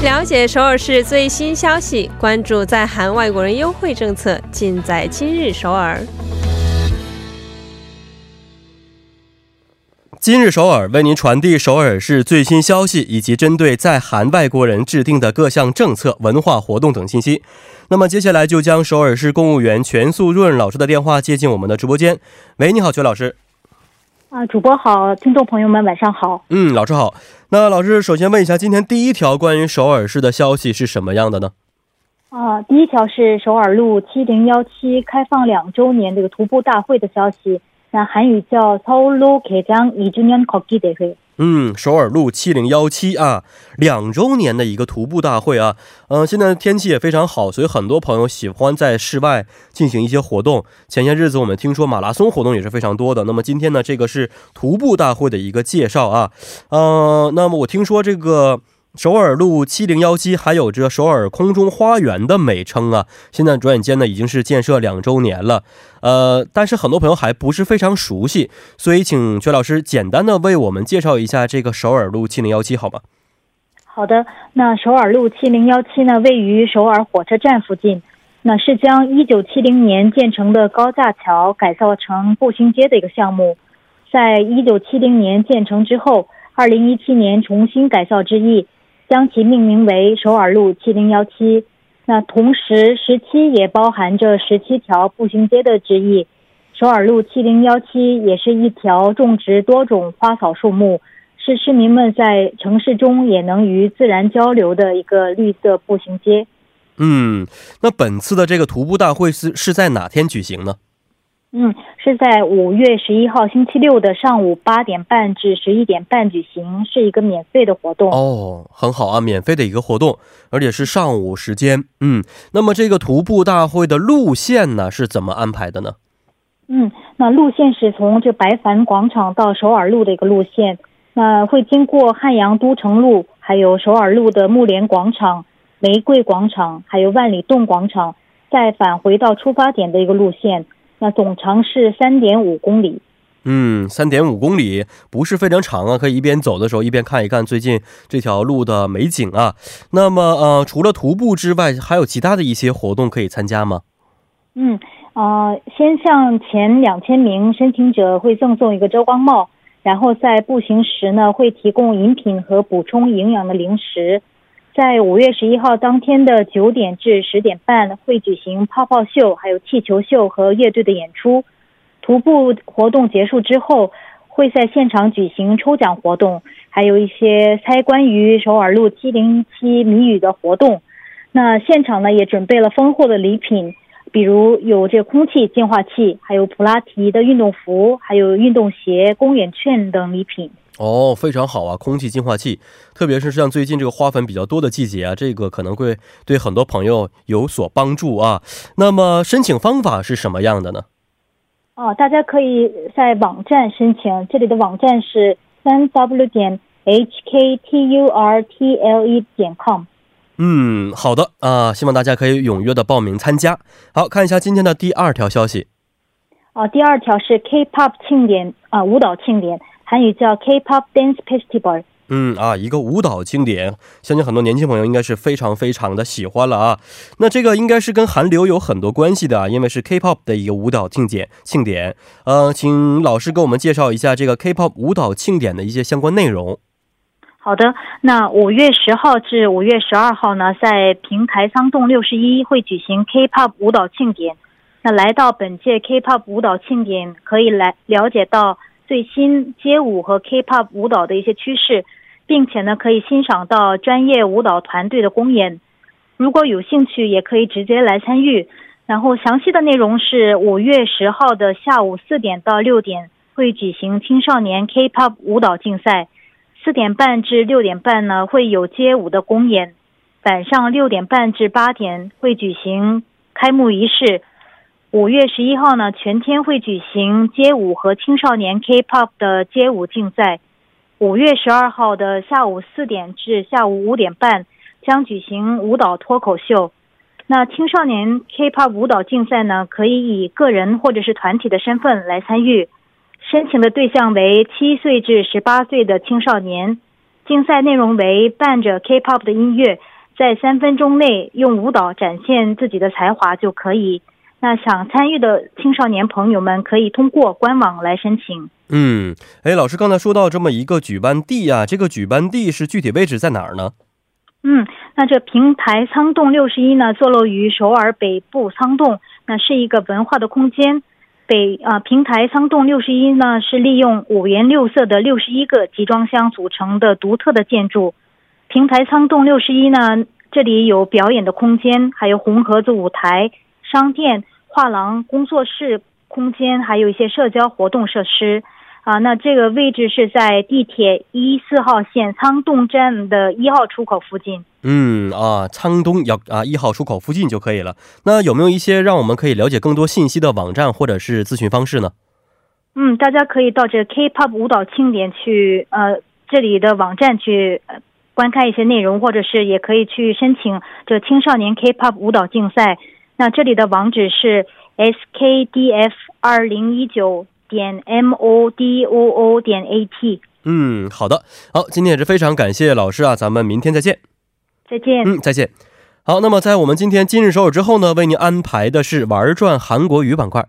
了解首尔市最新消息，关注在韩外国人优惠政策，尽在今日首尔。今日首尔为您传递首尔市最新消息以及针对在韩外国人制定的各项政策、文化活动等信息。那么接下来就将首尔市公务员全素润老师的电话接进我们的直播间。喂，你好，全老师。啊，主播好，听众朋友们晚上好。嗯，老师好。那老师首先问一下，今天第一条关于首尔市的消息是什么样的呢？啊，第一条是首尔路七零幺七开放两周年这个徒步大会的消息。那韩语叫서울로개장2주년걷기대 회。 ”。嗯，首尔路七零幺七啊，两周年的一个徒步大会啊。嗯，现在天气也非常好，所以很多朋友喜欢在室外进行一些活动。前些日子我们听说马拉松活动也是非常多的。那么今天呢，这个是徒步大会的一个介绍啊。嗯，那么我听说这个。首尔路七零幺七还有着首尔空中花园的美称啊！现在转眼间呢已经是建设两周年了，呃，但是很多朋友还不是非常熟悉，所以请薛老师简单的为我们介绍一下这个首尔路七零幺七好吗？好的，那首尔路七零幺七呢位于首尔火车站附近，那是将一九七零年建成的高架桥改造成步行街的一个项目，在一九七零年建成之后，二零一七年重新改造之意。将其命名为首尔路七零幺七，那同时十七也包含着十七条步行街的之意。首尔路七零幺七也是一条种植多种花草树木，是市民们在城市中也能与自然交流的一个绿色步行街。嗯，那本次的这个徒步大会是是在哪天举行呢？嗯，是在五月十一号星期六的上午八点半至十一点半举行，是一个免费的活动哦，很好啊，免费的一个活动，而且是上午时间。嗯，那么这个徒步大会的路线呢是怎么安排的呢？嗯，那路线是从这白帆广场到首尔路的一个路线，那会经过汉阳都城路，还有首尔路的木莲广场、玫瑰广场，还有万里洞广场，再返回到出发点的一个路线。那总长是三点五公里，嗯，三点五公里不是非常长啊，可以一边走的时候一边看一看最近这条路的美景啊。那么呃，除了徒步之外，还有其他的一些活动可以参加吗？嗯，呃，先向前两千名申请者会赠送一个遮光帽，然后在步行时呢会提供饮品和补充营养的零食。在五月十一号当天的九点至十点半会举行泡泡秀、还有气球秀和乐队的演出。徒步活动结束之后，会在现场举行抽奖活动，还有一些猜关于首尔路七零七谜语的活动。那现场呢也准备了丰厚的礼品，比如有这空气净化器，还有普拉提的运动服，还有运动鞋、公园券等礼品。哦，非常好啊！空气净化器，特别是像最近这个花粉比较多的季节啊，这个可能会对很多朋友有所帮助啊。那么申请方法是什么样的呢？哦，大家可以在网站申请，这里的网站是三 w 点 h k t u r t l e 点 com。嗯，好的啊，希望大家可以踊跃的报名参加。好看一下今天的第二条消息。哦，第二条是 K-pop 庆典啊，舞蹈庆典。韩语叫 K-pop Dance Festival。嗯啊，一个舞蹈经典，相信很多年轻朋友应该是非常非常的喜欢了啊。那这个应该是跟韩流有很多关系的啊，因为是 K-pop 的一个舞蹈庆典庆典。呃，请老师给我们介绍一下这个 K-pop 舞蹈庆典的一些相关内容。好的，那五月十号至五月十二号呢，在平台仓洞六十一会举行 K-pop 舞蹈庆典。那来到本届 K-pop 舞蹈庆典，可以来了解到。最新街舞和 K-pop 舞蹈的一些趋势，并且呢，可以欣赏到专业舞蹈团队的公演。如果有兴趣，也可以直接来参与。然后详细的内容是五月十号的下午四点到六点会举行青少年 K-pop 舞蹈竞赛，四点半至六点半呢会有街舞的公演，晚上六点半至八点会举行开幕仪式。五月十一号呢，全天会举行街舞和青少年 K-pop 的街舞竞赛。五月十二号的下午四点至下午五点半将举行舞蹈脱口秀。那青少年 K-pop 舞蹈竞赛呢，可以以个人或者是团体的身份来参与。申请的对象为七岁至十八岁的青少年。竞赛内容为伴着 K-pop 的音乐，在三分钟内用舞蹈展现自己的才华就可以。那想参与的青少年朋友们可以通过官网来申请。嗯，哎，老师刚才说到这么一个举办地啊，这个举办地是具体位置在哪儿呢？嗯，那这平台仓洞六十一呢，坐落于首尔北部仓洞，那是一个文化的空间。北啊，平台仓洞六十一呢，是利用五颜六色的六十一个集装箱组成的独特的建筑。平台仓洞六十一呢，这里有表演的空间，还有红盒子舞台、商店、画廊、工作室空间，还有一些社交活动设施。啊，那这个位置是在地铁一四号线仓洞站的一号出口附近。嗯啊，仓东要啊一号出口附近就可以了。那有没有一些让我们可以了解更多信息的网站或者是咨询方式呢？嗯，大家可以到这 K-pop 舞蹈庆典去，呃，这里的网站去观看一些内容，或者是也可以去申请这青少年 K-pop 舞蹈竞赛。那这里的网址是 skdf 二零一九。点 m o d o o 点 a t。嗯，好的，好，今天也是非常感谢老师啊，咱们明天再见。再见。嗯，再见。好，那么在我们今天今日首尔之后呢，为您安排的是玩转韩国语板块。